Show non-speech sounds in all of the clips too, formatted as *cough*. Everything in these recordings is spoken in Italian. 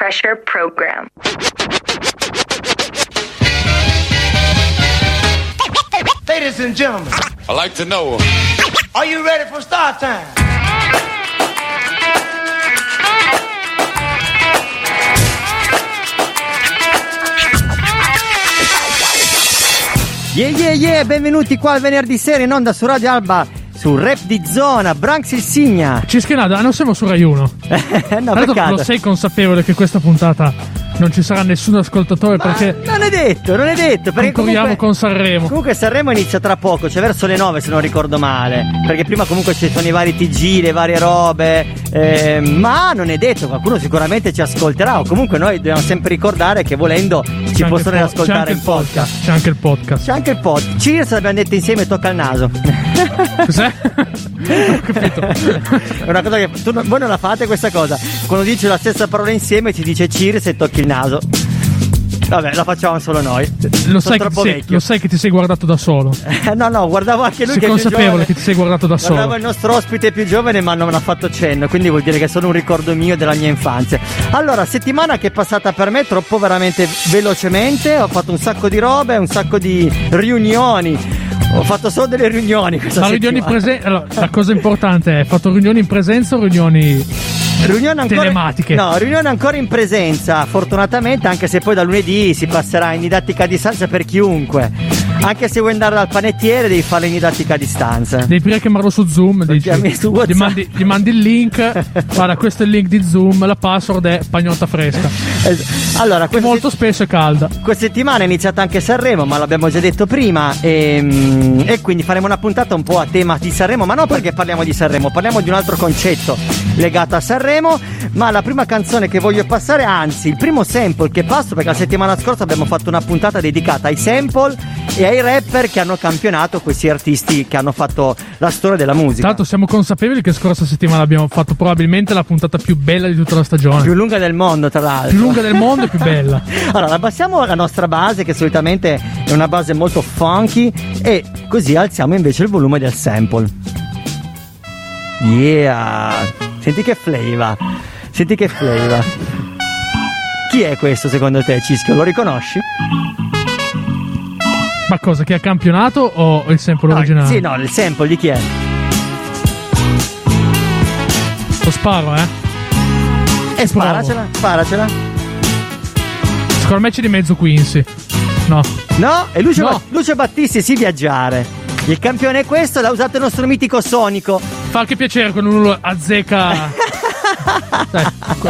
pressure program. Ladies and gentlemen, I like to know. are you ready for start time? Yeah yeah yeah, benvenuti qua al venerdì sera in onda su Radio Alba su Rap di Zona, Branx il Signa. Cischenada, non siamo su Rai 1. *laughs* no, peccato. lo sei consapevole che questa puntata non ci sarà nessun ascoltatore perché Non è detto, non è detto. Perché comunque, con Sanremo. comunque Sanremo inizia tra poco, cioè verso le 9 se non ricordo male. Perché prima comunque ci sono i vari TG, le varie robe. eh, ma non è detto, qualcuno sicuramente ci ascolterà. O comunque noi dobbiamo sempre ricordare che volendo ci possono po- ascoltare in il podcast. C'è anche il podcast. C'è anche il pod. Cheers l'abbiamo detto insieme, tocca il naso. Cos'è? Non *laughs* ho capito. È una cosa che tu voi non la fate questa cosa. Quando dici la stessa parola insieme ti dice cheers e tocchi il naso. Vabbè, la facciamo solo noi. Lo sai, che ti troppo sei, lo sai che ti sei guardato da solo. Eh, *laughs* no, no, guardavo anche lui Sei che consapevole che ti sei guardato da Guardavo solo. il nostro ospite più giovane ma non me l'ha fatto cenno, quindi vuol dire che è solo un ricordo mio della mia infanzia. Allora, settimana che è passata per me troppo veramente velocemente, ho fatto un sacco di robe, un sacco di riunioni. Ho fatto solo delle riunioni questa Ma riunioni settimana. presen- allora, la cosa importante è: hai fatto riunioni in presenza o riunioni. Riunione ancora, Telematiche. No, riunione ancora in presenza, fortunatamente, anche se poi da lunedì si passerà in didattica a distanza per chiunque. Anche se vuoi andare dal panettiere, devi farla in didattica a distanza. Devi prima chiamarlo su Zoom. Dici, su gli, mandi, gli mandi il link. *laughs* guarda, questo è il link di Zoom. La password è pagnotta fresca. Es- Allora, molto spesso è calda. questa settimana è iniziata anche Sanremo, ma l'abbiamo già detto prima. E, e quindi faremo una puntata un po' a tema di Sanremo, ma non perché parliamo di Sanremo, parliamo di un altro concetto legato a Sanremo. Ma la prima canzone che voglio passare, anzi, il primo sample che passo, perché la settimana scorsa abbiamo fatto una puntata dedicata ai sample e ai rapper che hanno campionato questi artisti che hanno fatto la storia della musica. L'altro, siamo consapevoli che scorsa settimana abbiamo fatto probabilmente la puntata più bella di tutta la stagione. più lunga del mondo, tra l'altro. Più lunga del mondo e più *laughs* bella. Allora, abbassiamo la nostra base, che solitamente è una base molto funky, e così alziamo invece il volume del sample. Yeah! Senti che flavor! Senti che flavor! Chi è questo secondo te, Cischio? Lo riconosci? Ma cosa? Che ha campionato o il sample No, originale? sì, no, il sample di chi è? Lo sparo, eh? E sparacela, sparacela. Secondo me c'è di mezzo Quincy. No. No, è Lucio, No. Ba- Lucio Battisti, sì viaggiare. Il campione è questo, l'ha usato il nostro mitico Sonico. Fa anche piacere quando uno azzecca. *laughs* Dai,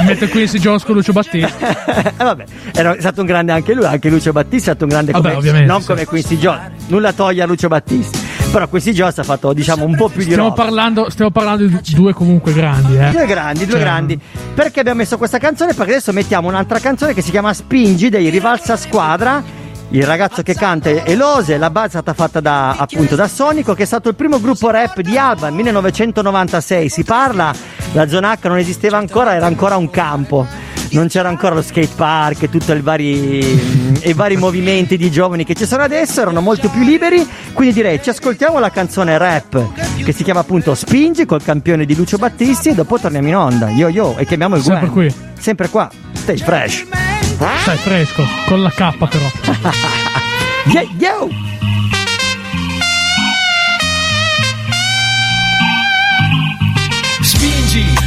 mette Quincy Jones con Lucio Battisti. Eh, vabbè, era stato un grande anche lui, anche Lucio Battisti è stato un grande Vabbè, come, ovviamente, non sì. come Quincy Jones. Nulla toglie a Lucio Battisti. Però Quincy Jones ha fatto, diciamo, un po' più di Stiamo roba. parlando, stiamo parlando di due comunque grandi, eh. Due grandi, due Cioè, grandi. Perché abbiamo messo questa canzone? Perché adesso mettiamo un'altra canzone che si chiama Spingi dei Rivalsa Squadra. Il ragazzo che canta è Elose, la base è stata fatta da, appunto da Sonico, che è stato il primo gruppo rap di Alba nel 1996. Si parla, la zona H non esisteva ancora, era ancora un campo. Non c'era ancora lo skate park e tutti i vari, i vari movimenti di giovani che ci sono adesso, erano molto più liberi. Quindi direi ci ascoltiamo la canzone rap che si chiama appunto Spingi col campione di Lucio Battisti e dopo torniamo in onda. Yo yo e chiamiamo il Sempre Gwen. qui. Sempre qua. Stay fresh. Stai fresco, con la K però. Yeah, *laughs* yo!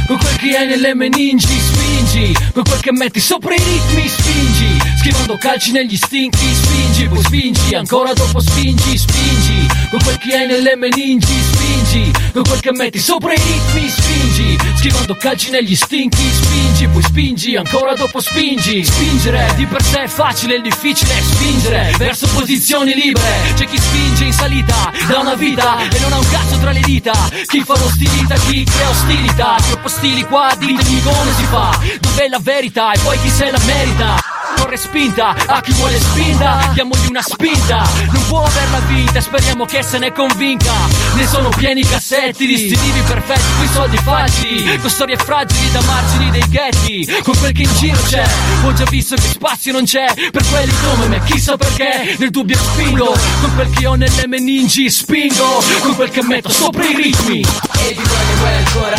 Con quel che hai nelle meningi, spingi. Con quel che metti sopra i ritmi, spingi. Schivando calci negli stinchi, spingi, poi spingi, ancora dopo spingi, spingi. Con quel che hai nelle meningi, spingi. Con quel che metti sopra i ritmi, spingi. Schivando calci negli stinchi, spingi, poi spingi, ancora dopo spingi, spingere di per sé è facile, il difficile è spingere. Verso posizioni libere, c'è chi spinge in salita da una vita e non ha un cazzo tra le dita, chi fa l'ostilità, chi crea ostilità, troppo stili qua, ditemi come si fa, dov'è la verità e poi chi se la merita. Corre spinta, a chi vuole spinta, diamogli una spinta. Non può averla vinta, speriamo che se ne convinca. Ne sono pieni i cassetti distintivi perfetti Qui soldi facili Con storie fragili da margini dei ghetti. Con quel che in giro c'è Ho già visto che spazio non c'è Per quelli come me Chissà perché. Nel dubbio spingo Con quel che ho nelle meningi spingo Con quel che metto sopra i ritmi. E di quello quello ancora.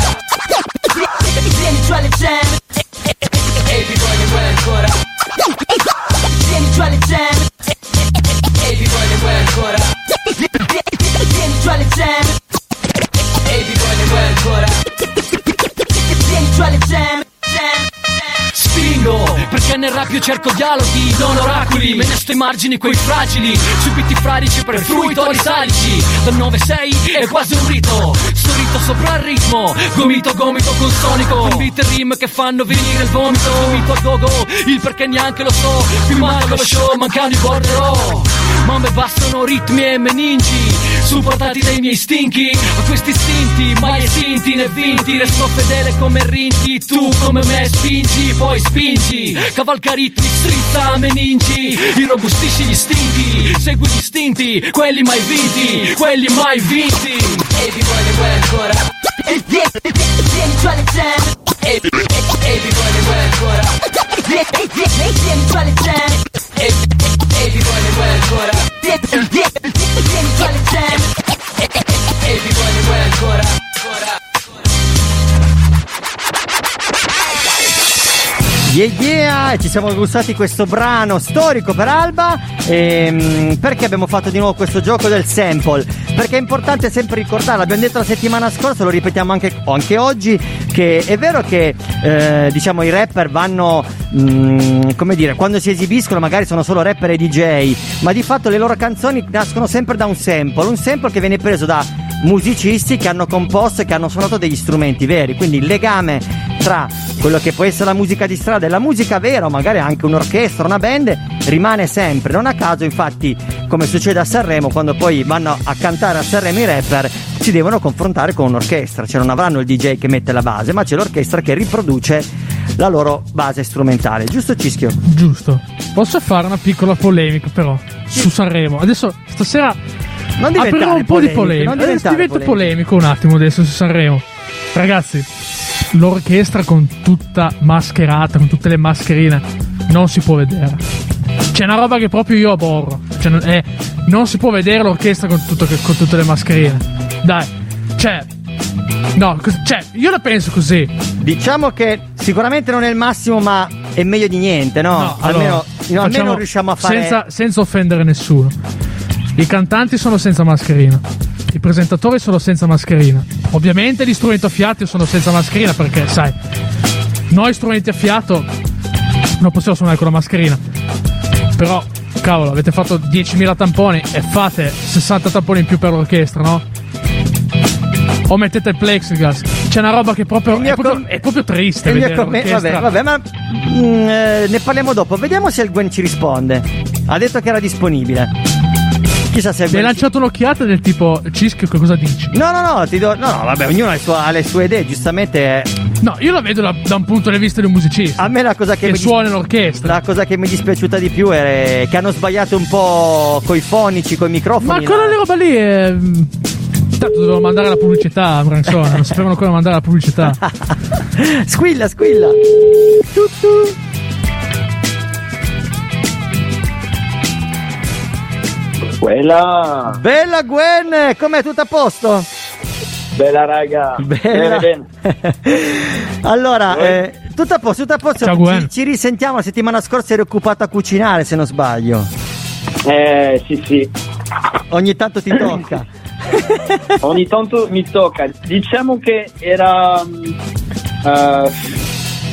Vieni giù alle gemme. E di quello quello ancora. Vieni giù alle gemme. jam E vi voglio ancora. Vieni giù alle jam, jam Spingo, perché nel rap io cerco dialoghi, Don oracoli. Menesto ai margini, quei fragili. Subiti fradici per fruitori salici Da 9-6 è quasi un rito. Sorrito sopra il ritmo Gomito, gomito con sonico. Beat e rim che fanno venire il vomito. Gomito a gogo, il perché neanche lo so. Qui manca lo show, mancano i borderò. Ma me bastano ritmi e meningi. Supportati dai miei stinchi A questi istinti mai estinti né vinti Resto fedele come rinti Tu come me spingi Poi spingi Cavalca ritmi strizza meningi Irrobustisci gli istinti Segui gli istinti Quelli mai vinti Quelli mai vinti E vi voglio ancora E vieni giù alle Yeah yeah, ci siamo gustati questo brano storico per Alba. ehm, perché abbiamo fatto di nuovo questo gioco del sample? Perché è importante sempre ricordare, l'abbiamo detto la settimana scorsa, lo ripetiamo anche, anche oggi, che è vero che eh, diciamo i rapper vanno, mm, come dire, quando si esibiscono magari sono solo rapper e DJ, ma di fatto le loro canzoni nascono sempre da un sample, un sample che viene preso da musicisti che hanno composto e che hanno suonato degli strumenti veri, quindi il legame tra quello che può essere la musica di strada e la musica vera, o magari anche un'orchestra, una band, rimane sempre. Non a caso, infatti, come succede a Sanremo, quando poi vanno a cantare a Sanremo i rapper, si devono confrontare con un'orchestra, cioè non avranno il DJ che mette la base, ma c'è l'orchestra che riproduce la loro base strumentale. Giusto Cischio? Giusto. Posso fare una piccola polemica però su Sanremo. Adesso stasera Non diventare aprirò un po' di polemica. non diventare divento polemico. polemico un attimo adesso su Sanremo. Ragazzi, l'orchestra con tutta mascherata, con tutte le mascherine, non si può vedere. C'è una roba che proprio io aborro. Cioè, non, è- non si può vedere l'orchestra con, tutto- con tutte le mascherine. Dai, cioè. No, cioè, io la penso così. Diciamo che sicuramente non è il massimo, ma è meglio di niente, no? No, almeno, allora, no, almeno riusciamo a fare. senza, senza offendere nessuno. I cantanti sono senza mascherina. I presentatori sono senza mascherina. Ovviamente gli strumenti a fiato sono senza mascherina perché, sai, noi strumenti a fiato non possiamo suonare con la mascherina. Però, cavolo, avete fatto 10.000 tamponi e fate 60 tamponi in più per l'orchestra, no? O mettete il plexiglass. C'è una roba che proprio, è, proprio com- è proprio triste. L'orchestra. vabbè, vabbè, ma mm, eh, ne parliamo dopo. Vediamo se il Gwen ci risponde. Ha detto che era disponibile. Chissà se Mi hai lanciato un'occhiata del tipo che cosa dici? No, no, no, ti do... no, no, vabbè, ognuno ha, suo- ha le sue idee, giustamente. eh, No, io la vedo da, da un punto di vista di un musicista A me la cosa che, che mi dis- suona l'orchestra. la cosa che mi è dispiaciuta di più è che hanno sbagliato un po' coi fonici, coi microfoni. Ma quella là. roba lì è. Intanto dovevano mandare la pubblicità, Bransone, non sapevano come mandare la pubblicità. *laughs* squilla, squilla. Tu, Quella Bella Gwen, com'è tutto a posto? bella raga. Bella. Bene, bene. *laughs* allora, eh, tutto a posto, tutto a posto. Ciao, Gwen. Ci, ci risentiamo la settimana scorsa eri occupato a cucinare, se non sbaglio. Eh sì sì. Ogni tanto ti tocca. Ogni tanto mi tocca. Diciamo che era eh,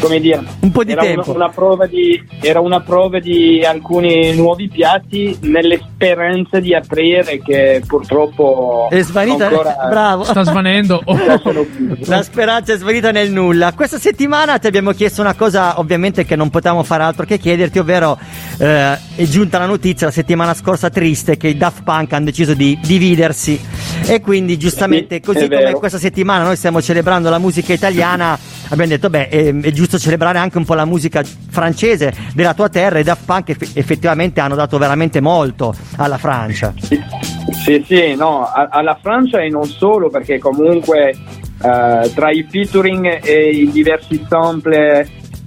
come dire Un po' di era tempo. Una, una prova di, era una prova di alcuni nuovi piatti nelle speranze di aprire che purtroppo È svanita, ancora bravo. Sta svanendo. *laughs* Oh. La speranza è svanita nel nulla. Questa settimana ti abbiamo chiesto una cosa, ovviamente, che non potevamo fare altro che chiederti, ovvero eh, è giunta la notizia la settimana scorsa triste che i Daft Punk hanno deciso di dividersi e quindi giustamente Sì, così come vero. questa settimana noi stiamo celebrando la musica italiana, abbiamo detto beh è, è giusto celebrare anche un po' la musica francese della tua terra e Daft Punk eff- effettivamente hanno dato veramente molto alla Francia. Sì, sì, no, alla Francia e non solo, perché comunque eh, tra i featuring e i diversi sample,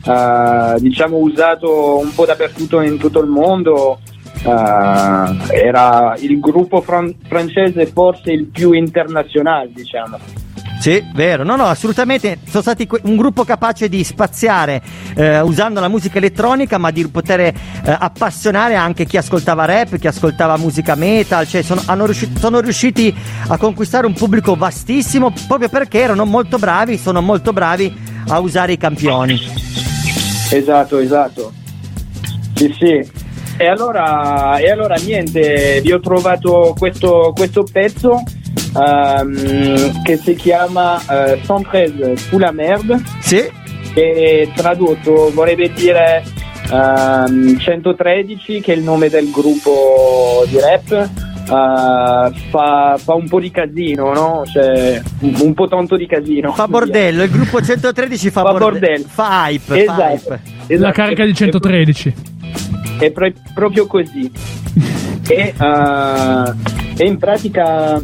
eh, diciamo, usato un po' dappertutto in tutto il mondo, eh, era il gruppo fran- francese forse il più internazionale, diciamo. Sì, vero, no, no, assolutamente. Sono stati un gruppo capace di spaziare eh, usando la musica elettronica, ma di poter eh, appassionare anche chi ascoltava rap, chi ascoltava musica metal. Cioè, sono, hanno riusci- sono riusciti a conquistare un pubblico vastissimo proprio perché erano molto bravi, sono molto bravi a usare i campioni. Esatto, esatto. Sì, sì. E allora, e allora niente, vi ho trovato questo, questo pezzo ehm, che si chiama eh, 113 Sous la merde Sì? e tradotto vorrebbe dire ehm, 113 che è il nome del gruppo di rap eh, fa, fa un po' di casino no? Cioè, un, un po' tanto di casino Fa bordello, il gruppo 113 fa, Fa borde- bordello. Fa hype, fa esatto, hype. esatto. La carica di È- 113. è pro- proprio così. *laughs* e, eh, e in pratica,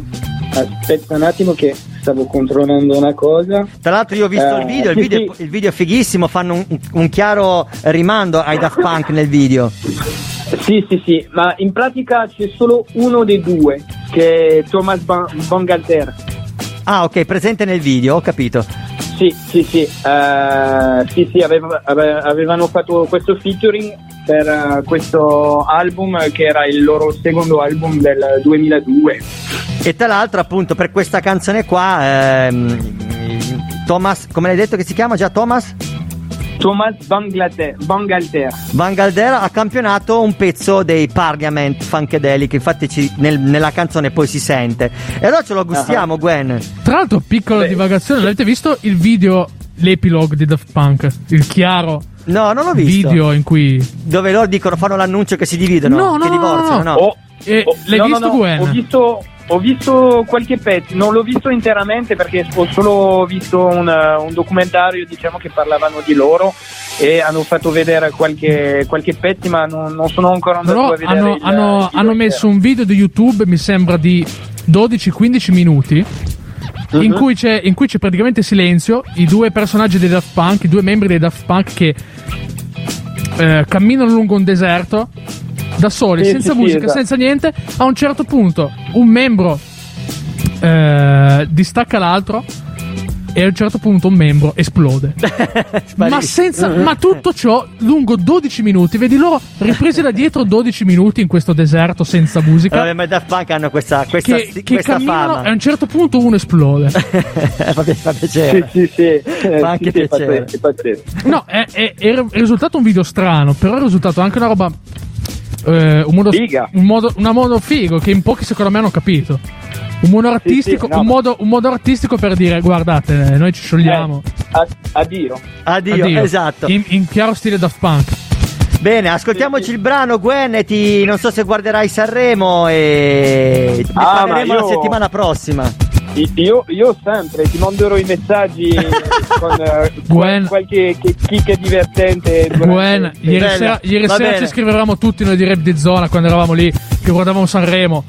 aspetta un attimo che stavo controllando una cosa. Tra l'altro io ho visto Eh, il video, il sì, video, sì. il video è fighissimo, fanno un, un chiaro rimando ai Daft Punk nel video. Sì, sì, sì, ma in pratica c'è solo uno dei due, che è Thomas Bangalter. Ah ok, presente nel video, ho capito. Sì, sì, sì, eh, sì, sì aveva- ave- avevano fatto questo featuring per eh, questo album che era il loro secondo album del 2002. E tra l'altro appunto per questa canzone qua, ehm, Thomas, come l'hai detto che si chiama già Thomas? Thomas Bangalter. Bangalter. Van Galdera ha campionato un pezzo dei Parliament Funkadelic, infatti ci- nel- nella canzone poi si sente. E allora ce lo gustiamo, Gwen. Tra l'altro, piccola Beh. divagazione, l'avete visto il video, l'epilogue di Daft Punk? Il chiaro No, non l'ho visto. video in cui... Dove loro dicono, fanno l'annuncio che si dividono, No, no, che no, divorziano, no. Oh, Eh, oh, l'hai no, visto, no, no, Gwen? Ho visto, ho visto qualche pezzo, non l'ho visto interamente perché ho solo visto un, uh, un documentario diciamo, che parlavano di loro e hanno fatto vedere qualche, qualche pezzo, ma non, non sono ancora andato Però a vedere. hanno, il- hanno- il video hanno messo intero. un video di YouTube, mi sembra di 12-15 minuti. In, Mhm. cui c'è, in cui c'è praticamente silenzio, i due personaggi dei Daft Punk, i due membri dei Daft Punk che eh, camminano lungo un deserto da soli, Sì, senza sì, musica, esatto. senza niente. A un certo punto un membro eh, distacca l'altro e a un certo punto un membro esplode. *laughs* ma, senza, ma tutto ciò lungo 12 minuti. Vedi loro ripresi da dietro 12 minuti in questo deserto senza musica. Vabbè, ma i Daft Punk hanno questa, questa, che, che questa fama. e a un certo punto uno esplode. *laughs* fa, pi- fa piacere. Sì, sì, sì. Eh, *laughs* Fa anche sì, sì, piacere. è pazzesco. No, è, è- è risultato un video strano, però è risultato anche una roba. eh, un modo, Figa. un modo, una modo figo che in pochi secondo me hanno capito. Un modo artistico, sì, no, un, modo, un modo artistico per dire guardate, noi ci sciogliamo. Eh, addio. Addio, Addio. esatto. In, in chiaro stile Daft Punk. Bene, ascoltiamoci il brano, Gwen. E ti, non so se guarderai Sanremo e ne Ah, parleremo ma la io- settimana prossima. Io, io sempre ti manderò i messaggi *laughs* con eh, Gwen. qual- qualche che- chicca divertente. Gwen, ieri sera, ieri sera ci scrivevamo tutti noi di Rap di Zona quando eravamo lì che guardavamo Sanremo.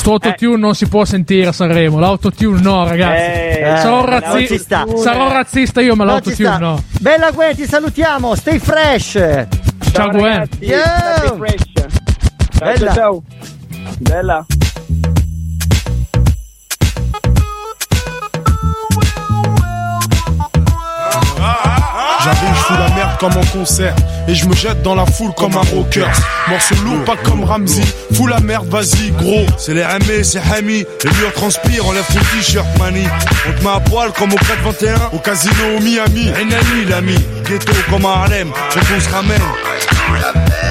Sto autotune non si può sentire a Sanremo, l'autotune no, ragazzi. Eh, sarò, razzi- sarò razzista io, ma No, l'autotune no. Bella Gwen, ti salutiamo. Stay fresh. Ciao, Gwen. ragazzi, Yo! state fresh. Ciao, Bella. ciao, ciao. Bella. J'arrive, je fous la merde comme en concert. Et je me jette dans la foule comme un rocker. Morceau lourd, pas comme Ramsey. Fous la merde, vas-y, gros. C'est les ME, c'est Hami Et lui on transpire, enlève ton t-shirt, mani On te met à poil comme au 421 Au casino au Miami. Enani, l'ami Ghetto comme à Harlem. Faut qu'on se ramène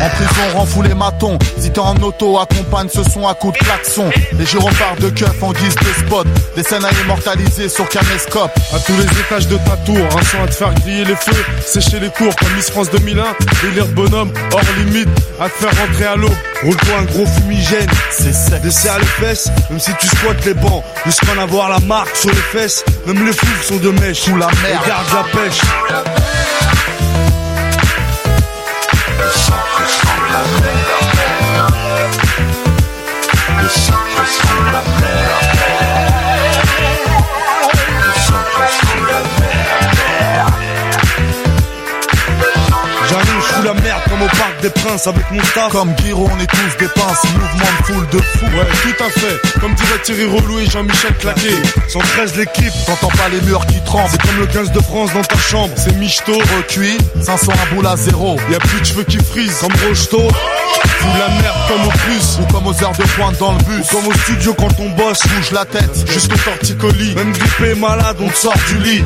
En prison, rend fou les matons. Si t'es en auto, accompagne ce son à coups de klaxon. Les gyrophares de keuf en guise de spot. Des scènes à immortaliser sur caméscope. À tous les étages de ta tour, un son à te faire griller les feux, sécher les cours comme Miss France 2001, délire de bonhomme, hors limite, à te faire rentrer à l'eau. Roule-toi un gros fumigène, C'est sec. desserre les fesses, même si tu squattes les bancs, jusqu'à en avoir la marque sur les fesses, même les fous sont de mèche, Sous la merde. et garde la pêche. Comme au parc des princes avec mon taf. Comme Guiraud, on est tous des pinces. Mouvement de foule de fou. Ouais, tout à fait. Comme dirait Thierry Relou et Jean-Michel Claquet. 113 l'équipe. T'entends pas les murs qui tremblent. C'est comme le 15 de France dans ta chambre. C'est michto. Recuit, 500 à boule à zéro. Y a plus de cheveux qui frisent. Comme Rocheteau. Fous la merde comme au plus. Ou comme aux heures de pointe dans le bus. Comme au studio quand on bosse. Bouge la tête. Jusqu'au torticolis. Même grippé malade, on te sort du lit.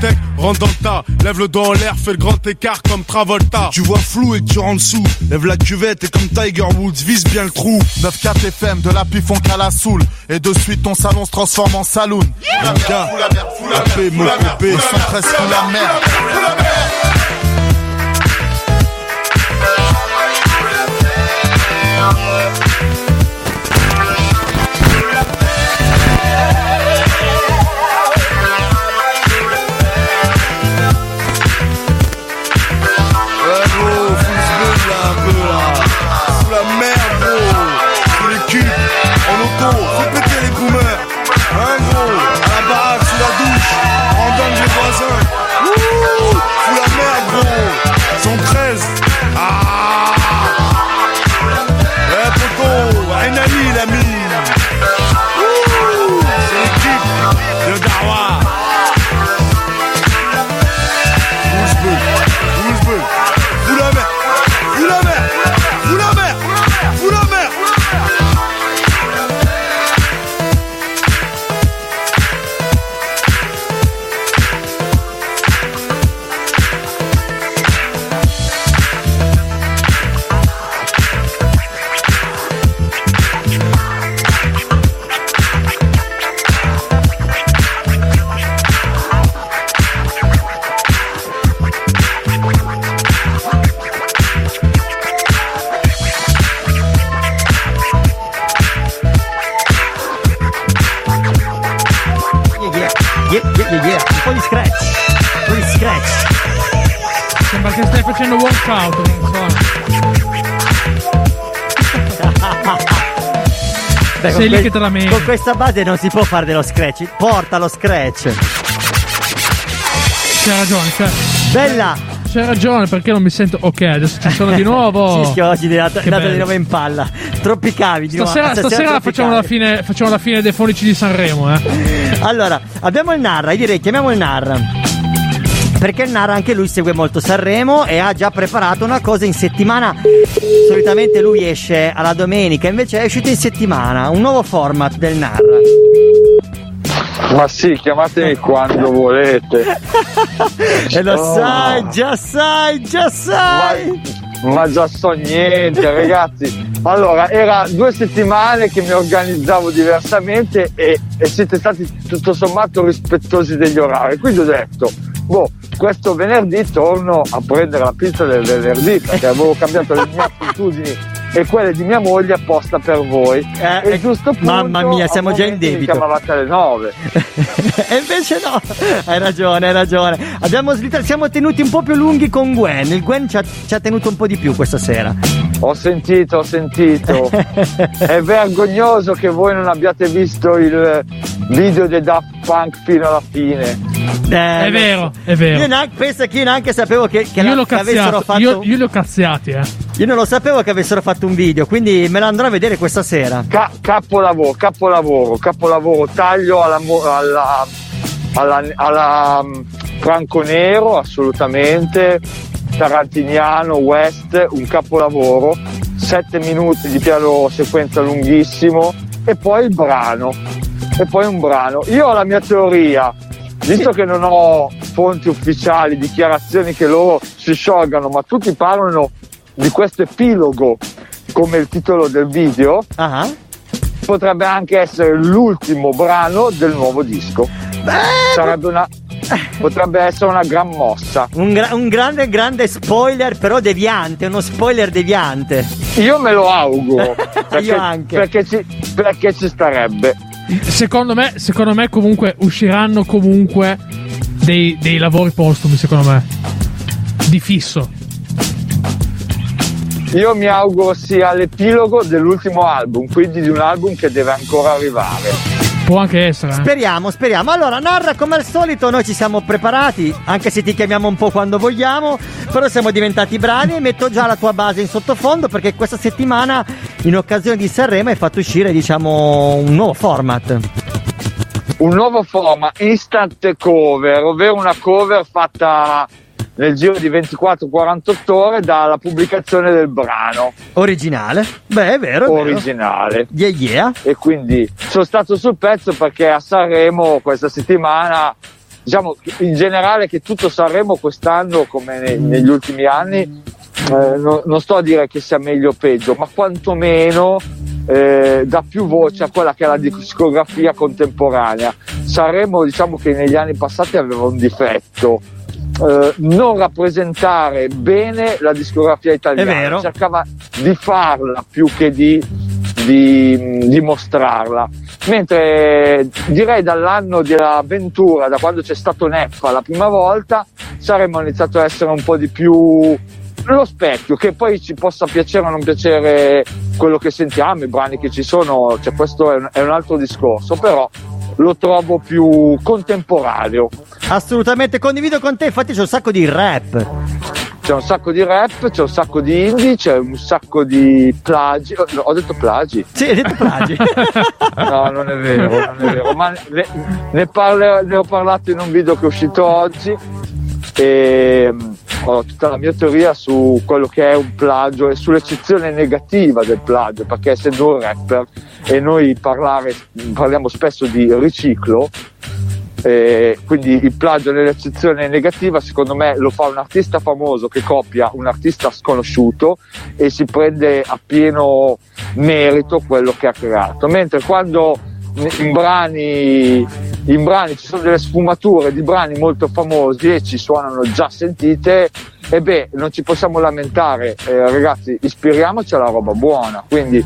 Tech, rentre dans le tas. Lève le doigt en l'air, fais le grand écart comme Travolta. Tu vois flou et tu rentres sous. Lève la cuvette et comme Tiger Woods, vise bien le trou. 9-4 FM, de la font qu'à la soule. Et de suite, ton salon se transforme en saloon. Mon gars, la paix, mon coupé. 113 fout la merde. Ouais, Beh, Sei lì que- che te la metti. Con questa base non si può fare dello scratch. Porta lo scratch. C'hai ragione, c'è, Bella! c'hai ragione perché non mi sento. Ok, adesso ci sono di nuovo. *laughs* Sì, che oggi è andata di nuovo in palla. Troppi cavi. Di nuovo. Stasera, stasera troppi facciamo, la fine, facciamo la fine dei fonici di Sanremo, eh. *laughs* Allora, abbiamo il Narra, io direi chiamiamo il Narra. Perché il Narra anche lui segue molto Sanremo e ha già preparato una cosa in settimana. Solitamente lui esce alla domenica, invece è uscito in settimana, un nuovo format del Narra. Ma sì, chiamatemi *laughs* quando volete. E lo Oh. sai, già sai, già sai. Ma già so niente, *laughs* ragazzi. Allora, era due settimane che mi organizzavo diversamente e, e siete stati tutto sommato rispettosi degli orari. Quindi ho detto, boh, questo venerdì torno a prendere la pizza del venerdì perché avevo cambiato le mie abitudini e quelle di mia moglie apposta per voi. Eh, e a giusto punto, mamma mia, siamo già in momenti mi debito. chiamavate alle nove. *laughs* e invece no, hai ragione, hai ragione. Abbiamo slittato, siamo tenuti un po' più lunghi con Gwen. Il Gwen ci ha, ci ha tenuto un po' di più questa sera. Ho sentito, ho sentito. *laughs* È vergognoso che voi non abbiate visto il video dei Daft Punk fino alla fine. Eh, È vero, è vero. Io neanche, pensa che io neanche sapevo che, che, io la- che avessero fatto. io, io li ho cazziati, eh. Io non lo sapevo che avessero fatto un video, quindi me lo andrò a vedere questa sera. Ca- capolavoro, capolavoro, capolavoro, taglio alla, alla, alla, alla, mm, Franco Nero, assolutamente, Tarantiniano, West, un capolavoro, sette minuti di piano sequenza lunghissimo e poi il brano, e poi un brano. Io ho la mia teoria, visto che non ho fonti ufficiali, dichiarazioni che loro si sciolgano, ma tutti parlano di questo epilogo come il titolo del video, Ah, potrebbe anche essere l'ultimo brano del nuovo disco. Sarebbe una, *laughs* potrebbe essere una gran mossa. un, gra- un grande, grande spoiler, però deviante, uno spoiler deviante. Io me lo auguro. *laughs* Perché, Io anche. Perché ci, perché ci starebbe. Secondo me, secondo me comunque usciranno comunque dei, dei lavori postumi, secondo me. Di fisso. Io mi auguro sia l'epilogo dell'ultimo album, quindi di un album che deve ancora arrivare. Può anche essere. eh. Speriamo, speriamo. Allora, Narra, come al solito, noi ci siamo preparati, anche se ti chiamiamo un po' quando vogliamo, però siamo diventati bravi e metto già la tua base in sottofondo perché questa settimana, in occasione di Sanremo, hai fatto uscire, diciamo, un nuovo format. Un nuovo format, instant cover, ovvero una cover fatta nel giro di 24-48 ore dalla pubblicazione del brano Originale. Beh, è vero. È vero. originale. Yeah, yeah. e quindi sono stato sul pezzo perché a Sanremo questa settimana diciamo in generale che tutto Sanremo quest'anno, come ne- negli ultimi anni, eh, no- non sto a dire che sia meglio o peggio, ma quantomeno eh, dà più voce a quella che è la discografia contemporanea. Sanremo, diciamo che negli anni passati aveva un difetto. Eh, non rappresentare bene la discografia italiana, cercava di farla più che di, di, di mostrarla. Mentre direi dall'anno dell'avventura, da quando c'è stato Neffa la prima volta, saremmo iniziato a essere un po' di più lo specchio, che poi ci possa piacere o non piacere quello che sentiamo, i brani che ci sono, cioè questo è un, è un altro discorso, però lo trovo più contemporaneo. Assolutamente condivido con te, infatti c'è un sacco di rap. C'è un sacco di rap, c'è un sacco di indie, c'è un sacco di plagi. Ho detto plagi? Sì, hai detto plagi. *laughs* No, non è vero, non è vero. Ma ne, ne parle- ne ho parlato in un video che è uscito oggi e mm, ho tutta la mia teoria su quello che è un plagio e sull'eccezione negativa del plagio, perché essendo un rapper e noi parlare- parliamo spesso di riciclo, eh, quindi il plagio nell'eccezione negativa secondo me lo fa un artista famoso che copia un artista sconosciuto e si prende a pieno merito quello che ha creato. Mentre quando in brani, in brani ci sono delle sfumature di brani molto famosi e ci suonano già sentite e beh non ci possiamo lamentare eh, ragazzi ispiriamoci alla roba buona. Quindi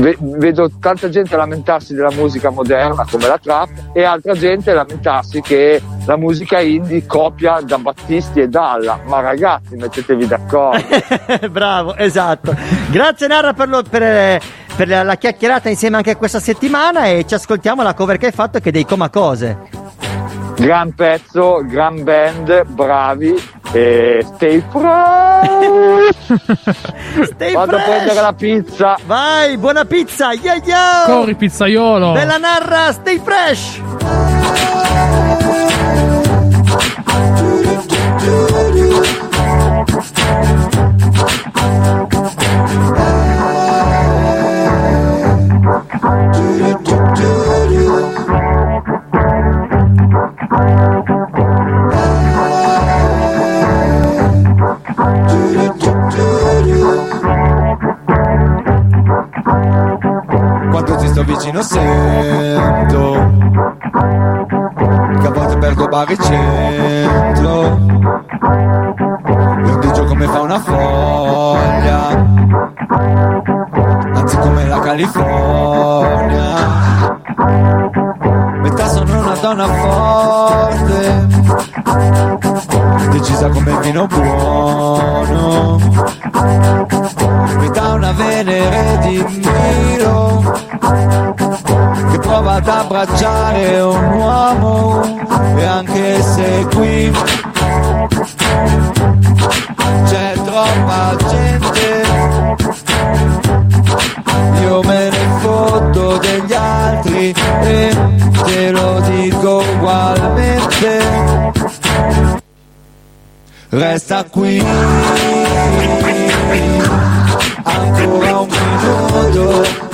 ve- vedo tanta gente lamentarsi della musica moderna come la trap e altra gente lamentarsi che la musica indie copia da Battisti e Dalla ma ragazzi mettetevi d'accordo *laughs* Bravo, esatto. Grazie Narra per, lo- per- per la, chiacchierata insieme anche questa settimana e ci ascoltiamo la cover che hai fatto che è dei Coma Cose. gran pezzo gran band bravi e stay fresh *laughs* Stay vado a fresh. prendere la pizza Vai, buona pizza, yo yo! Corri pizzaiolo. Bella Narra, stay fresh! Sto vicino sento Che a volte perdo baricentro L'ordigio come fa una foglia Anzi come la California. Metà sono una donna forte Decisa come il vino buono. Metà una venere di Milo Che prova ad abbracciare un uomo E anche se qui C'è troppa gente Io me ne fotto degli altri E te lo dico ugualmente. Resta qui ancora un minuto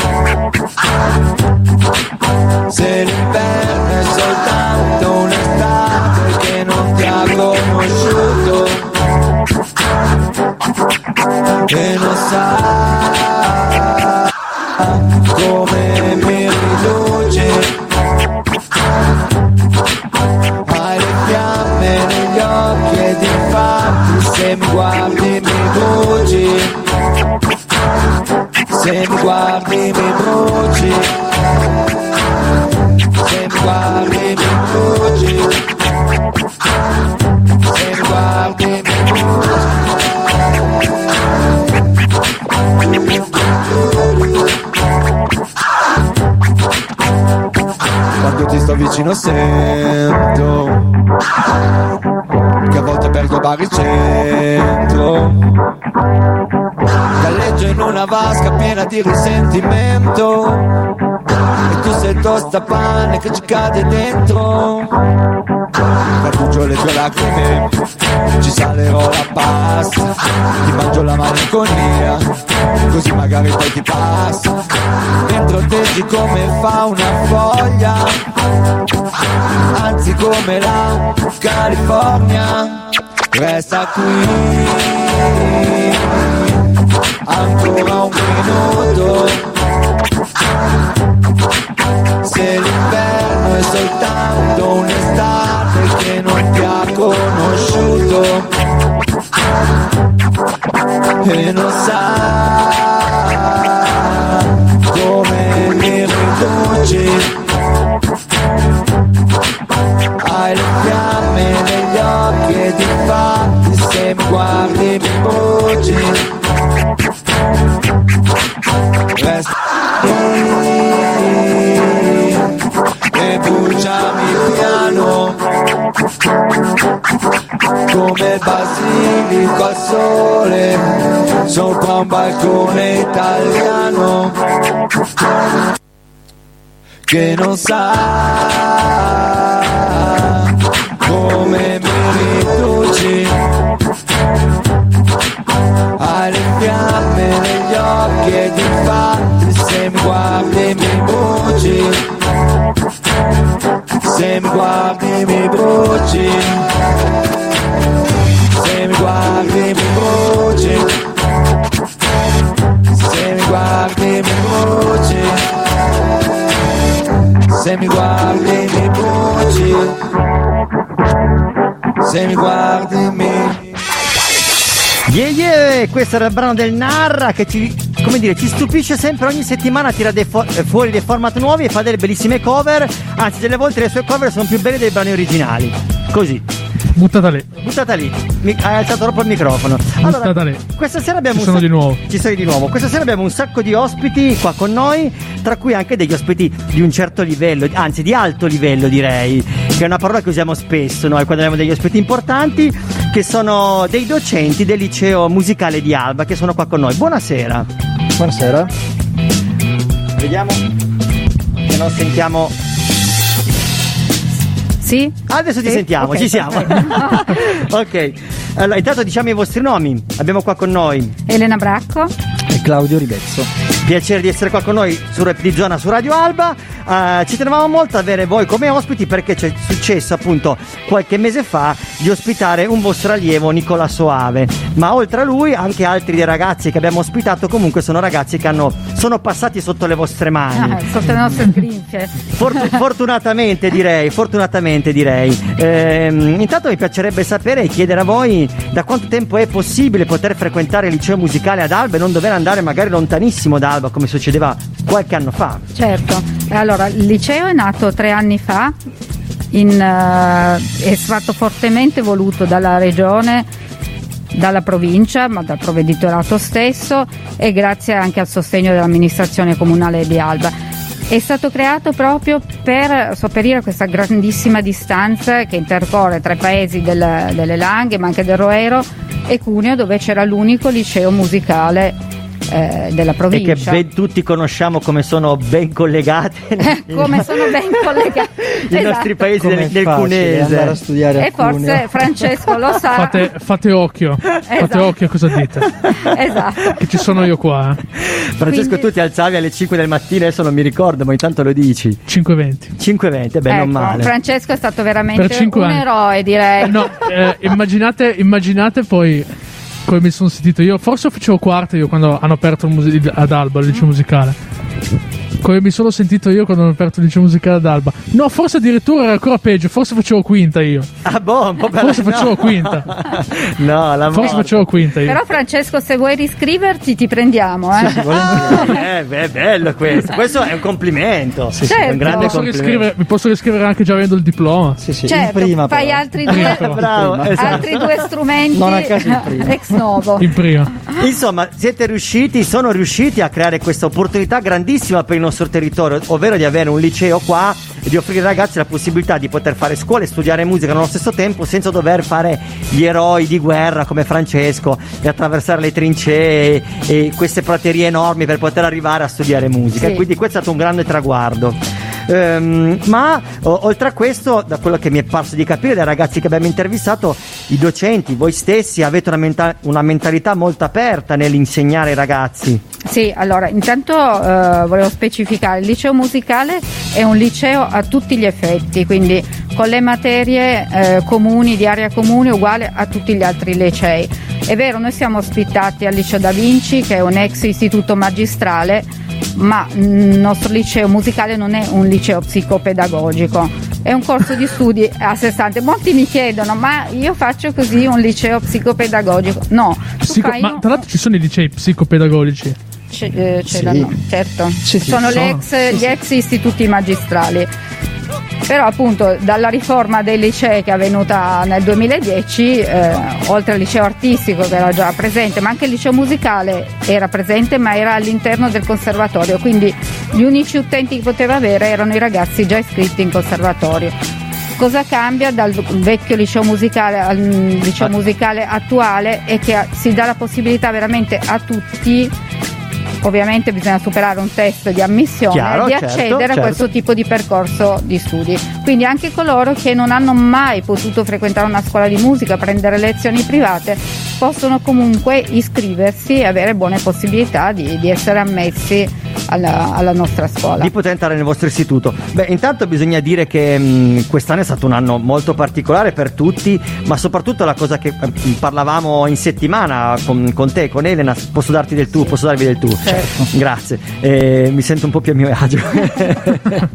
Se l'inverno è soltanto un'estate che non ti ha conosciuto E non sa come mi riduce. Hai le fiamme negli occhi ed infatti se mi guardi mi bruci Se mi guardi mi bruci. Se mi guardi mi bruci. Se mi guardi mi Quando ti sto vicino sento Che a volte perdo baricentro Galleggio in una vasca piena di risentimento. E tu sei tostapane che ci cade dentro. Carduggio le tue lacrime Ci salerò la pasta. Ti mangio la malinconia Così magari poi ti passa. Dentro te come fa una foglia Anzi come la California. Resta qui Ancora un minuto. Se l'inverno è soltanto un'estate che non ti ha conosciuto e non sa come mi riduci hai le fiamme negli occhi ed infatti se mi guardi mi bruci qui e bruciami piano. Come il basilico al sole sopra un balcone italiano. Che non sa come mi riduci negli occhi ed infatti se mi bruci. Se mi bruci. Se mi bruci. Se mi guardi mi bruci. Se mi guardi mi bruci. Se mi guardi mi Yeah, yeah, questo era il brano del Narra che ci, come dire, ci stupisce sempre ogni settimana, tira dei fo- eh, fuori dei format nuovi e fa delle bellissime cover, anzi delle volte le sue cover sono più belle dei brani originali. Così, Buttata lì. buttata lì, Mi- hai alzato troppo il microfono. Buttata lì. questa sera abbiamo Ci un sono sa- di nuovo. Ci sei di nuovo. Questa sera abbiamo un sacco di ospiti qua con noi, tra cui anche degli ospiti di un certo livello, anzi di alto livello direi, che è una parola che usiamo spesso noi quando abbiamo degli ospiti importanti, che sono dei docenti del liceo musicale di Alba, che sono qua con noi. Buonasera. Buonasera. Vediamo che non sentiamo. Sì? Adesso ti Sì? sentiamo, Ok, ci siamo. *laughs* ok, allora intanto diciamo i vostri nomi. Abbiamo qua con noi Elena Bracco. E Claudio Ribezzo. Piacere di essere qua con noi su Rap di Zona su Radio Alba. Eh, ci tenevamo molto ad avere voi come ospiti perché c'è successo appunto qualche mese fa di ospitare un vostro allievo Nicola Soave. Ma oltre a lui anche altri dei ragazzi che abbiamo ospitato comunque sono ragazzi che hanno, sono passati sotto le vostre mani. Ah, sotto le nostre grinfie. Fortu- fortunatamente direi, fortunatamente direi. Ehm, intanto mi piacerebbe sapere e chiedere a voi da quanto tempo è possibile poter frequentare il liceo musicale ad Alba e non dover andare magari lontanissimo da Alba come succedeva qualche anno fa. Certo, allora il liceo è nato tre anni fa, in, eh, è stato fortemente voluto dalla regione, dalla provincia, ma dal provveditorato stesso e grazie anche al sostegno dell'amministrazione comunale di Alba. È stato creato proprio per sopperire a questa grandissima distanza che intercorre tra i paesi del- delle Langhe, ma anche del Roero e Cuneo, dove c'era l'unico liceo musicale eh, della E provincia. che ben tutti conosciamo come sono ben collegate *laughs* come sono ben *laughs* collegati i nostri paesi Com'è del, del andare a Cunese. studiare a e forse. Francesco lo sa Fate, fate occhio. Fate Esatto. occhio a cosa dite. *laughs* esatto Che ci sono io qua. eh. Francesco, Quindi- tu ti alzavi alle 5 del mattino, adesso non mi ricordo, ma intanto lo dici. 520. 5.20, beh, non Ecco, male. Francesco è stato veramente un anni. eroe direi No, eh, immaginate, immaginate poi come mi sono sentito io. Forse facevo quarta io quando hanno aperto muse- ad Alba il liceo musicale. Come mi sono sentito io quando hanno aperto il liceo musicale ad Alba. No, forse addirittura era ancora peggio. Forse facevo quinta io. Ah, boh, un po' per Forse no. facevo quinta. *laughs* No, la Forse morte. facevo quinta io. però Francesco se vuoi riscriverti ti prendiamo eh? *laughs* Eh, beh, è bello questo. Questo è un complimento. sì. È un grande Posso complimento. mi posso riscrivere anche già avendo il diploma. Sì, sì, certo in prima fai però. altri due. Bravo, esatto. altri due strumenti Non a caso in prima. ex novo In prima. Insomma, siete riusciti, sono riusciti a creare questa opportunità grandissima per il nostro territorio, ovvero di avere un liceo qua e di offrire ai ragazzi la possibilità di poter fare scuola e studiare musica nello stesso tempo senza dover fare gli eroi di guerra come Francesco e attraversare le trincee e queste praterie enormi per poter arrivare a studiare musica. Sì. Quindi questo è stato un grande traguardo. Ehm, ma o- oltre a questo, da quello che mi è parso di capire dai ragazzi che abbiamo intervistato, i docenti, voi stessi avete una, menta- una mentalità molto aperta nell'insegnare ai ragazzi. Sì, allora intanto eh, volevo specificare, il liceo musicale è un liceo a tutti gli effetti, quindi con le materie eh, comuni, di area comune, uguale a tutti gli altri licei. È vero, noi siamo ospitati al liceo Da Vinci, che è un ex istituto magistrale, ma il nostro liceo musicale non è un liceo psicopedagogico, è un corso di *laughs* studi a sé stante. Molti mi chiedono, ma io faccio così un liceo psicopedagogico? No, Psico- ma un- tra l'altro ci sono i licei psicopedagogici. Ce, eh, ce Sì. l'hanno, certo. Sì, Sono ci sono. ex- gli ex istituti magistrali. Però appunto dalla riforma dei licei che è avvenuta nel 2010, eh, oltre al liceo artistico che era già presente, ma anche il liceo musicale era presente ma era all'interno del conservatorio, quindi gli unici utenti che poteva avere erano i ragazzi già iscritti in conservatorio. Cosa cambia dal vecchio liceo musicale al liceo musicale attuale è che si dà la possibilità veramente a tutti ovviamente bisogna superare un test di ammissione Chiaro, di certo, accedere certo. a questo tipo di percorso di studi. Quindi anche coloro che non hanno mai potuto frequentare una scuola di musica, prendere lezioni private, possono comunque iscriversi e avere buone possibilità di, di essere ammessi alla, alla nostra scuola. di poter entrare nel vostro istituto. Beh, intanto bisogna dire che mh, quest'anno è stato un anno molto particolare per tutti, ma soprattutto la cosa che eh, parlavamo in settimana con, con te, con Elena, posso darti del tu, posso darvi del tu. Grazie, Eh, mi sento un po' più a mio agio. *laughs*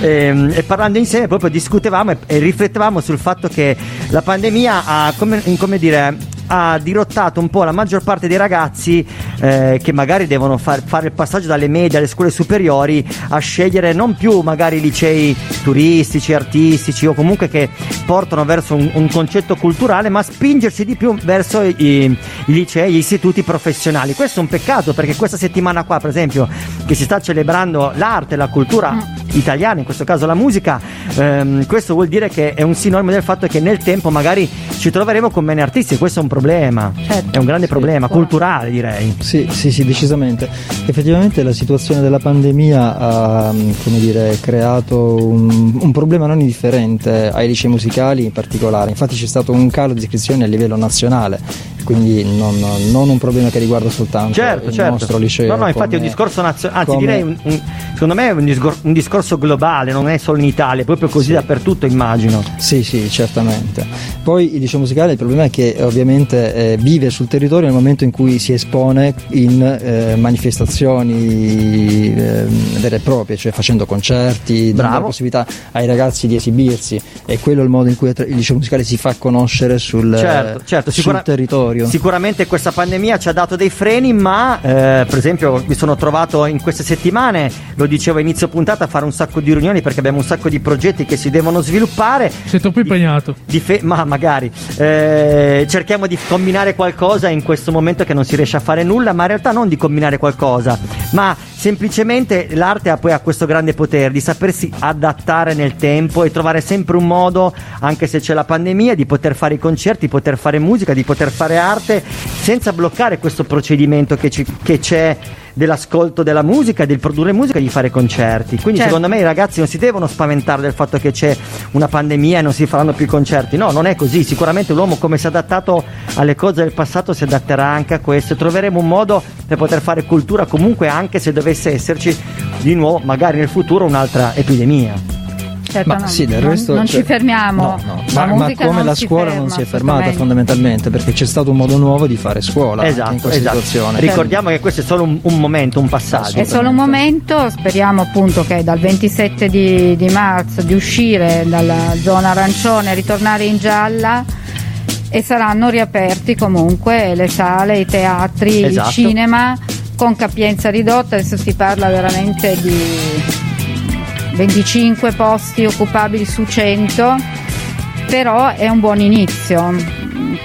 e, e parlando insieme proprio discutevamo e, e riflettevamo sul fatto che la pandemia ha, come, come dire, ha dirottato un po' la maggior parte dei ragazzi eh, che magari devono far- fare il passaggio dalle medie alle scuole superiori a scegliere non più magari licei turistici, artistici o comunque che portano verso un, un concetto culturale, ma spingersi di più verso i, i licei, gli istituti professionali. Questo è un peccato perché questa settimana qua, per esempio, che si sta celebrando l'arte, la cultura italiana, in questo caso la musica, ehm, questo vuol dire che è un sinonimo del fatto che nel tempo magari ci troveremo con meno artisti e questo è un problema, Certo. è un grande problema culturale direi. Sì, sì, sì, decisamente. Effettivamente la situazione della pandemia ha come dire, creato un, un problema non indifferente ai licei musicali in particolare. Infatti c'è stato un calo di iscrizioni a livello nazionale, quindi non, non un problema che riguarda soltanto Certo, il certo. nostro liceo. No, no, infatti è un come- discorso nazionale, anzi come- direi, un- un- secondo me è un, discor- un discorso globale, non è solo in Italia, è proprio così dappertutto immagino. Sì, sì, certamente. Poi il liceo musicale il problema è che eh, ovviamente eh, vive sul territorio nel momento in cui si espone in eh, manifestazioni eh, vere e proprie, cioè facendo concerti, dando Bravo. la possibilità ai ragazzi di esibirsi e quello è il modo in cui il liceo musicale si fa conoscere sul, Certo, certo, sul sicura- territorio. Sicuramente questa pandemia ci ha dato dei freni, ma eh, per esempio mi sono trovato in queste settimane, lo dicevo a inizio puntata, a fare un sacco di riunioni perché abbiamo un sacco di progetti che si devono sviluppare. Sei troppo impegnato. Fe- ma magari Eh, cerchiamo di combinare qualcosa in questo momento che non si riesce a fare nulla, ma in realtà non di combinare qualcosa, ma semplicemente l'arte ha poi ha questo grande potere di sapersi adattare nel tempo e trovare sempre un modo, anche se c'è la pandemia, di poter fare i concerti, di poter fare musica, di poter fare arte senza bloccare questo procedimento che, ci- che c'è dell'ascolto della musica, del produrre musica e di fare concerti. Quindi Certo. secondo me i ragazzi non si devono spaventare del fatto che c'è una pandemia e non si faranno più concerti. No, non è così. Sicuramente l'uomo come si è adattato alle cose del passato si adatterà anche a questo troveremo un modo per poter fare cultura comunque anche se dovesse esserci di nuovo magari nel futuro un'altra epidemia. Certo, Ma no, sì, del non, resto, non cioè, ci fermiamo. no, no. La Ma, ma come non la scuola ferma, non si è fermata fondamentalmente perché c'è stato un modo nuovo di fare scuola anche in Esatto, questa esatto. situazione. Ricordiamo che questo è solo un, un momento, un passaggio. È solo un momento, speriamo appunto che dal 27 di, di marzo di uscire dalla zona arancione e ritornare in gialla e saranno riaperti comunque le sale, i teatri, Esatto. il cinema con capienza ridotta, adesso si parla veramente di 25 posti occupabili su 100, però è un buon inizio,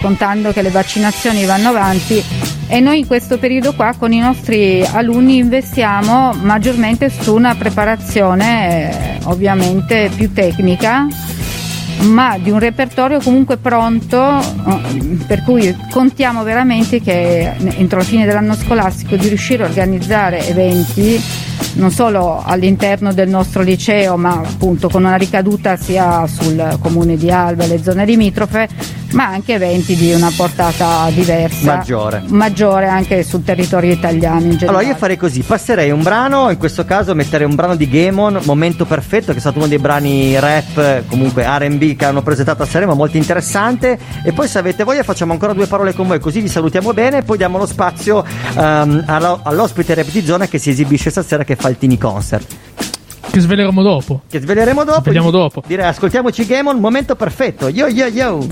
contando che le vaccinazioni vanno avanti. E noi in questo periodo qua con i nostri alunni investiamo maggiormente su una preparazione eh, ovviamente più tecnica ma di un repertorio comunque pronto, eh, per cui contiamo veramente che entro la fine dell'anno scolastico di riuscire a organizzare eventi non solo all'interno del nostro liceo, ma appunto con una ricaduta sia sul comune di Alba e le zone limitrofe, ma anche eventi di una portata diversa, Maggiore. maggiore anche sul territorio italiano in generale. Allora io farei così, passerei un brano, in questo caso metterei un brano di Gamon, Momento Perfetto, che è stato uno dei brani rap, comunque R&B che hanno presentato a Sanremo, molto interessante, e poi se avete voglia facciamo ancora due parole con voi, così vi salutiamo bene, e poi diamo lo spazio allo- all'ospite rap di zona che si esibisce stasera, che fa il Tini Concert. Che sveleremo dopo. Che sveleremo dopo. Vediamo dopo. Direi ascoltiamoci Gamon, Momento Perfetto, yo yo yo!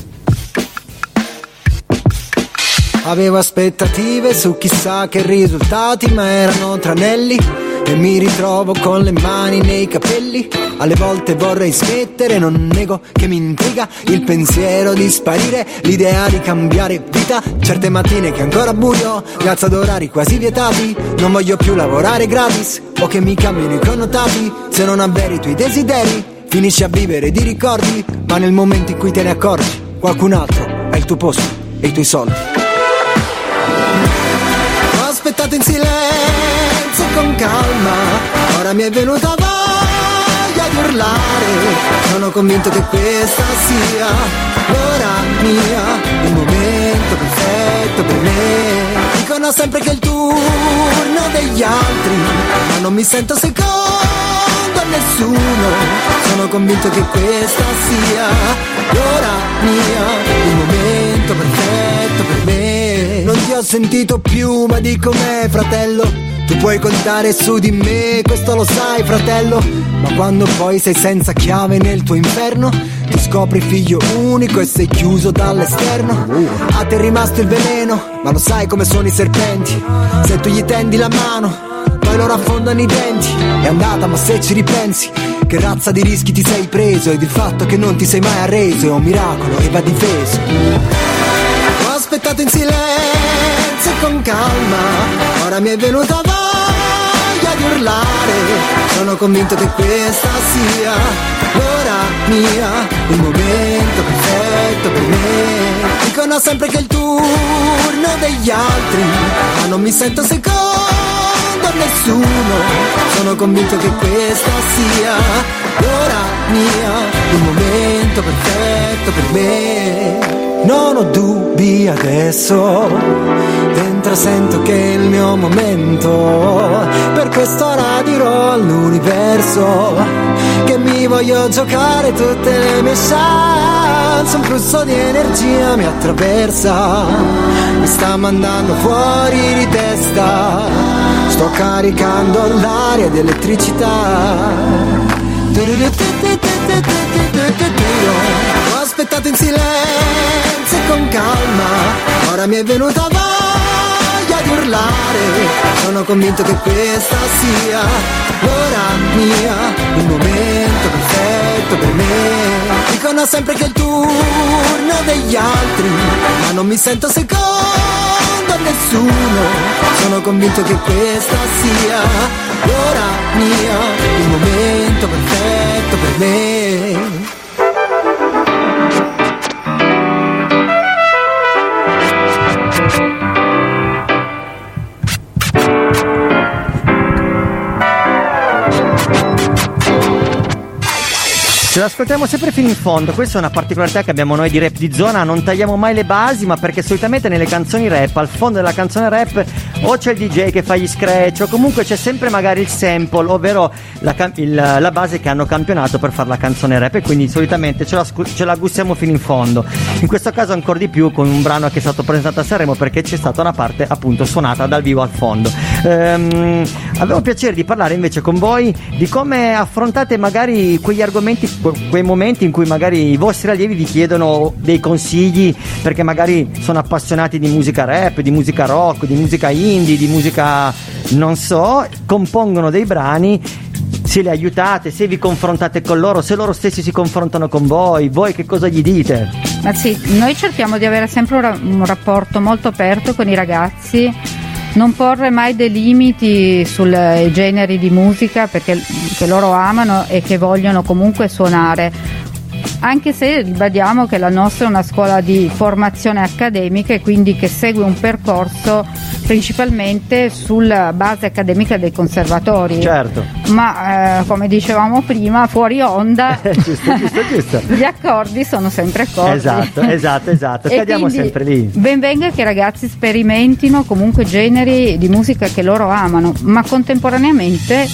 Avevo aspettative su chissà che risultati, ma erano tranelli. E mi ritrovo con le mani nei capelli. Alle volte vorrei smettere, non nego che mi intriga il pensiero di sparire, l'idea di cambiare vita. Certe mattine che ancora buio, grazie ad orari quasi vietati. Non voglio più lavorare gratis o che mi cambino i connotati. Se non avveri i tuoi desideri, finisci a vivere di ricordi. Ma nel momento in cui te ne accorgi, qualcun altro ha il tuo posto e i tuoi soldi. Aspettato in silenzio e con calma, ora mi è venuta voglia di urlare. Sono convinto che questa sia l'ora mia, il momento perfetto per me. Dicono sempre che è il turno degli altri, ma non mi sento secondo a nessuno. Sono convinto che questa sia l'ora mia, il momento perfetto per me. Ho sentito più, ma dico me, fratello. Tu puoi contare su di me, questo lo sai, fratello. Ma quando poi sei senza chiave nel tuo inferno, ti scopri figlio unico e sei chiuso dall'esterno. A te è rimasto il veleno, ma lo sai come sono i serpenti. Se tu gli tendi la mano, poi loro affondano i denti. È andata, ma se ci ripensi, che razza di rischi ti sei preso? Ed il fatto che non ti sei mai arreso è un miracolo e va difeso. Ho aspettato in silenzio ora mi è venuta voglia di urlare. Sono convinto che questa sia l'ora mia, il momento perfetto per me. Dicono sempre che è il turno degli altri, ma non mi sento secondo nessuno. Sono convinto che questa sia l'ora mia, il momento perfetto per me. Non ho dubbi adesso, dentro sento che è il mio momento. Per quest'ora dirò all'universo che mi voglio giocare tutte le mie chance. Un flusso di energia mi attraversa, mi sta mandando fuori di testa. Sto caricando l'aria di elettricità. Aspettato in silenzio e con calma, ora mi è venuta voglia di urlare. Sono convinto che questa sia l'ora mia, il momento perfetto per me. Dicono sempre che è il turno degli altri, ma non mi sento secondo a nessuno. Sono convinto che questa sia l'ora mia, il momento perfetto per me. Ce l'ascoltiamo sempre fino in fondo, questa è una particolarità che abbiamo noi di rap di zona, non tagliamo mai le basi, ma perché solitamente nelle canzoni rap, al fondo della canzone rap, o c'è il DJ che fa gli scratch, o comunque c'è sempre magari il sample, ovvero la, il- la base che hanno campionato per fare la canzone rap, e quindi solitamente ce la, ce la gustiamo fino in fondo. In questo caso ancora di più con un brano che è stato presentato a Sanremo perché c'è stata una parte appunto suonata dal vivo al fondo. Ehm, avevo piacere di parlare invece con voi di come affrontate magari quegli argomenti, quei momenti in cui magari i vostri allievi vi chiedono dei consigli perché magari sono appassionati di musica rap, di musica rock, di musica indie, di musica non so, compongono dei brani. Se li aiutate, se vi confrontate con loro, se loro stessi si confrontano con voi, voi che cosa gli dite? Ma sì, noi cerchiamo di avere sempre un, un rapporto molto aperto con i ragazzi, non porre mai dei limiti sui generi di musica perché che loro amano e che vogliono comunque suonare. Anche se ribadiamo che la nostra è una scuola di formazione accademica e quindi che segue un percorso principalmente sulla base accademica dei conservatori. Certo. Ma eh, come dicevamo prima, fuori onda *laughs* giusto, giusto, giusto. *laughs* gli accordi sono sempre accordi. Esatto, esatto, esatto. Cadiamo sempre lì. Ben venga che i ragazzi sperimentino comunque generi di musica che loro amano, ma contemporaneamente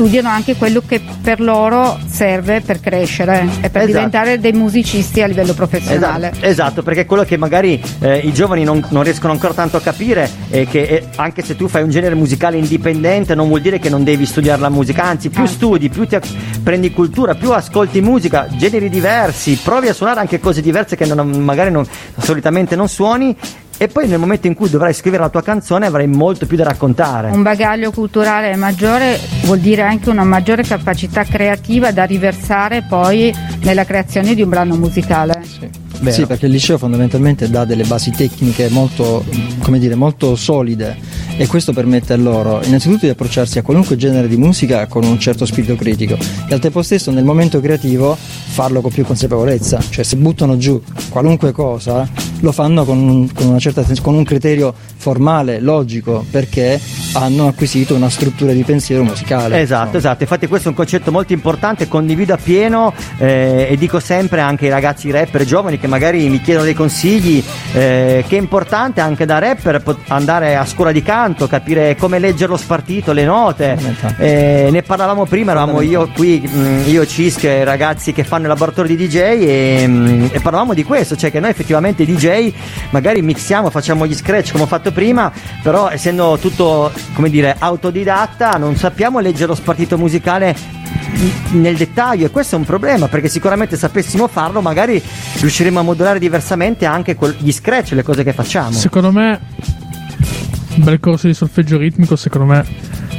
studiano anche quello che per loro serve per crescere e per Esatto. diventare dei musicisti a livello professionale. Esatto, esatto, perché quello che magari eh, i giovani non, non riescono ancora tanto a capire è che eh, anche se tu fai un genere musicale indipendente non vuol dire che non devi studiare la musica, anzi più studi, più ti prendi cultura, più ascolti musica, generi diversi, provi a suonare anche cose diverse che non- magari non- solitamente non suoni e poi nel momento in cui dovrai scrivere la tua canzone avrai molto più da raccontare. Un bagaglio culturale maggiore vuol dire anche una maggiore capacità creativa da riversare poi nella creazione di un brano musicale. Vero. Sì, perché il liceo fondamentalmente dà delle basi tecniche molto, come dire, molto solide e questo permette a loro innanzitutto di approcciarsi a qualunque genere di musica con un certo spirito critico e al tempo stesso nel momento creativo farlo con più consapevolezza, cioè se buttano giù qualunque cosa lo fanno con un, con una certa, con un criterio formale, logico, perché hanno acquisito una struttura di pensiero musicale. Esatto, esatto, infatti questo è un concetto molto importante, condivido appieno eh, e dico sempre anche ai ragazzi rapper giovani che magari mi chiedono dei consigli, eh, che è importante anche da rapper andare a scuola di canto, capire come leggere lo spartito, le note, Eh, ne parlavamo prima, eravamo io qui, mh, io Cisco e i ragazzi che fanno il laboratorio di DJ e, mh, e parlavamo di questo, cioè che noi effettivamente DJ magari mixiamo, facciamo gli scratch come ho fatto prima, però essendo tutto come dire autodidatta non sappiamo leggere lo spartito musicale nel dettaglio e questo è un problema perché sicuramente sapessimo farlo magari riusciremo a modulare diversamente anche gli scratch le cose che facciamo. Secondo me, un bel corso di solfeggio ritmico, secondo me,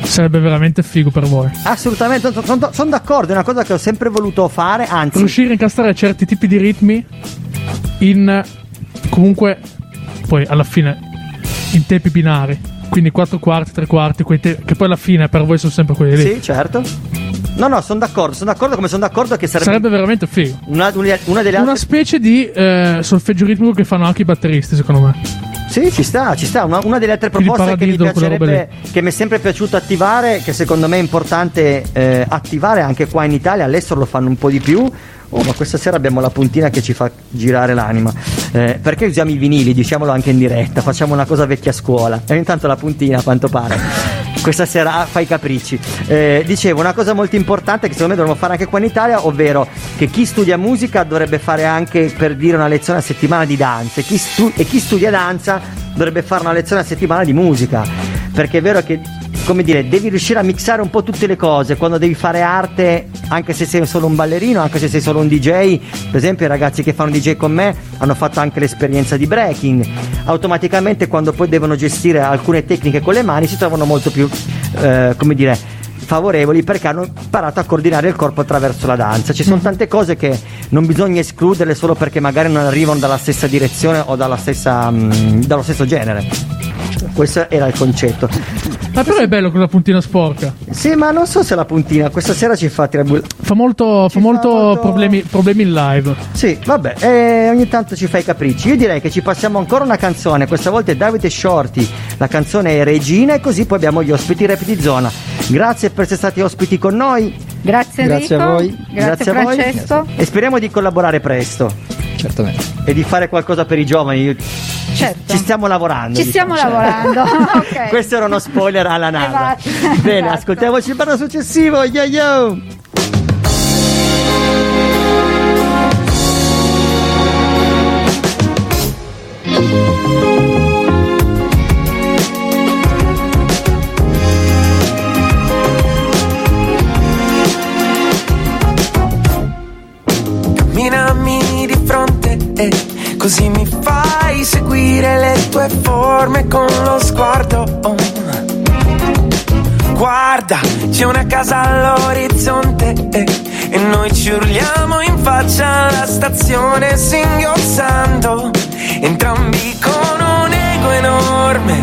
sarebbe veramente figo per voi. assolutamente sono d'accordo è una cosa che ho sempre voluto fare anzi Riuscire a incastrare certi tipi di ritmi in comunque poi alla fine in tempi binari. Quindi 4 quarti, 3 quarti, quei te- che poi alla fine per voi sono sempre quelli lì. sì certo no no sono d'accordo sono d'accordo come sono d'accordo che sarebbe, Sarebbe veramente figo. una, una- una delle Una altre specie di eh, solfeggio ritmico che fanno anche i batteristi, secondo me. Sì, ci sta, ci sta. Una, una delle altre proposte che mi piacerebbe, che mi è sempre piaciuto attivare, che secondo me è importante eh, attivare anche qua in Italia, all'estero lo fanno un po' di più. Oh, ma questa sera abbiamo la puntina che ci fa girare l'anima. Eh, perché usiamo i vinili? Diciamolo anche in diretta, facciamo una cosa vecchia scuola. E intanto la puntina, a quanto pare. Questa sera fa i capricci. Eh, dicevo, una cosa molto importante che secondo me dovremmo fare anche qua in Italia, ovvero che chi studia musica dovrebbe fare anche per dire una lezione a settimana di danza e chi, stu- e chi studia danza dovrebbe fare una lezione a settimana di musica. Perché è vero che, come dire, devi riuscire a mixare un po' tutte le cose. Quando devi fare arte, anche se sei solo un ballerino, anche se sei solo un DJ, per esempio i ragazzi che fanno DJ con me hanno fatto anche l'esperienza di breaking. Automaticamente quando poi devono gestire alcune tecniche con le mani si trovano molto più, eh, come dire, favorevoli perché hanno imparato a coordinare il corpo attraverso la danza. Ci sono tante cose che non bisogna escluderle solo perché magari non arrivano dalla stessa direzione o dalla stessa, mm, dallo stesso genere. Questo era il concetto. Ma però è bello con la puntina sporca. Sì, ma non so se la puntina questa sera ci fa tirare Fa molto, fa molto Problemi, problemi in live. Sì, vabbè, e ogni tanto ci fai i capricci. Io direi che ci passiamo ancora una canzone. Questa volta è Davide Shorty. La canzone è Regina e così poi abbiamo gli ospiti rap di zona. Grazie per essere stati ospiti con noi. Grazie, Grazie Enrico. a voi. Grazie, a voi. Francesco. E speriamo di collaborare presto. Certamente. E di fare qualcosa per i giovani. Certo. Ci stiamo lavorando. Ci stiamo diciamo. lavorando. *laughs* ok. Questo era uno spoiler alla NASA. Esatto. Bene, ascoltiamoci il brano successivo. Yo yo! Camminami di fronte e così mi fai seguire le tue forme con lo sguardo. Oh. Guarda, c'è una casa all'orizzonte e, e noi ci urliamo in faccia alla stazione singhiozzando, entrambi con un ego enorme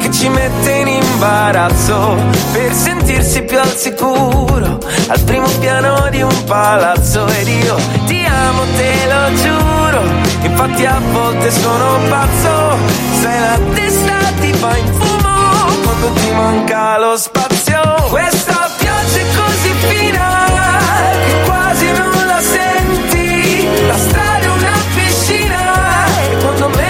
che ci mette in imbarazzo per sentirsi più al sicuro al primo piano di un palazzo ed io ti amo, te lo giuro. Infatti a volte sono pazzo, se la testa ti fa in fumo quando ti manca lo spazio. Questa pioggia è così fina che quasi non la senti. La strada è una piscina e quando meno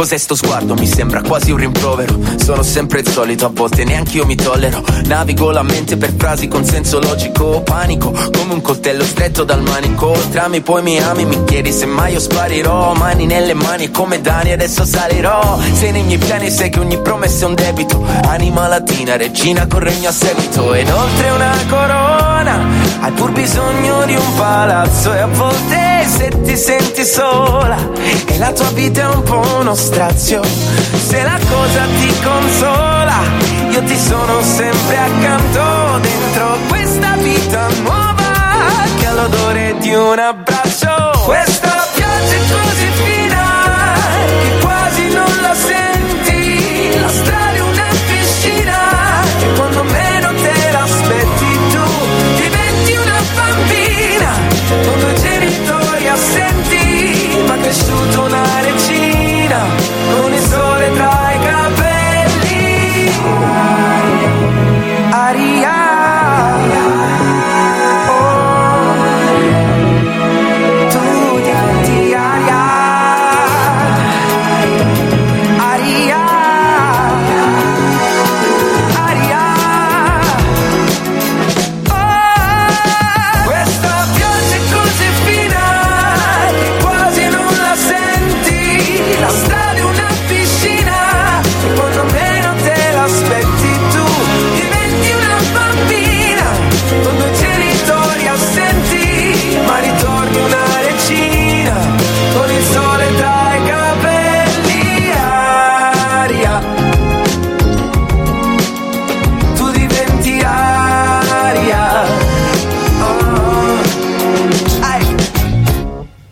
Cos'è sto sguardo? Mi sembra quasi un rimprovero. Sono sempre il solito, a volte neanche io mi tollero. Navigo la mente per frasi con senso logico. Panico, come un coltello stretto dal manico. Trami, poi mi ami, mi chiedi se mai io sparirò. Mani nelle mani come Dani, adesso salirò. Sei nei miei piani, sai che ogni promessa è un debito. Anima latina, regina con regno a seguito. Ed oltre una corona, hai pur bisogno di un palazzo. E a volte se ti senti sola, vita è un po' uno strazio. Se la cosa ti consola, io ti sono sempre accanto dentro questa vita nuova che ha l'odore di un abbraccio. Questa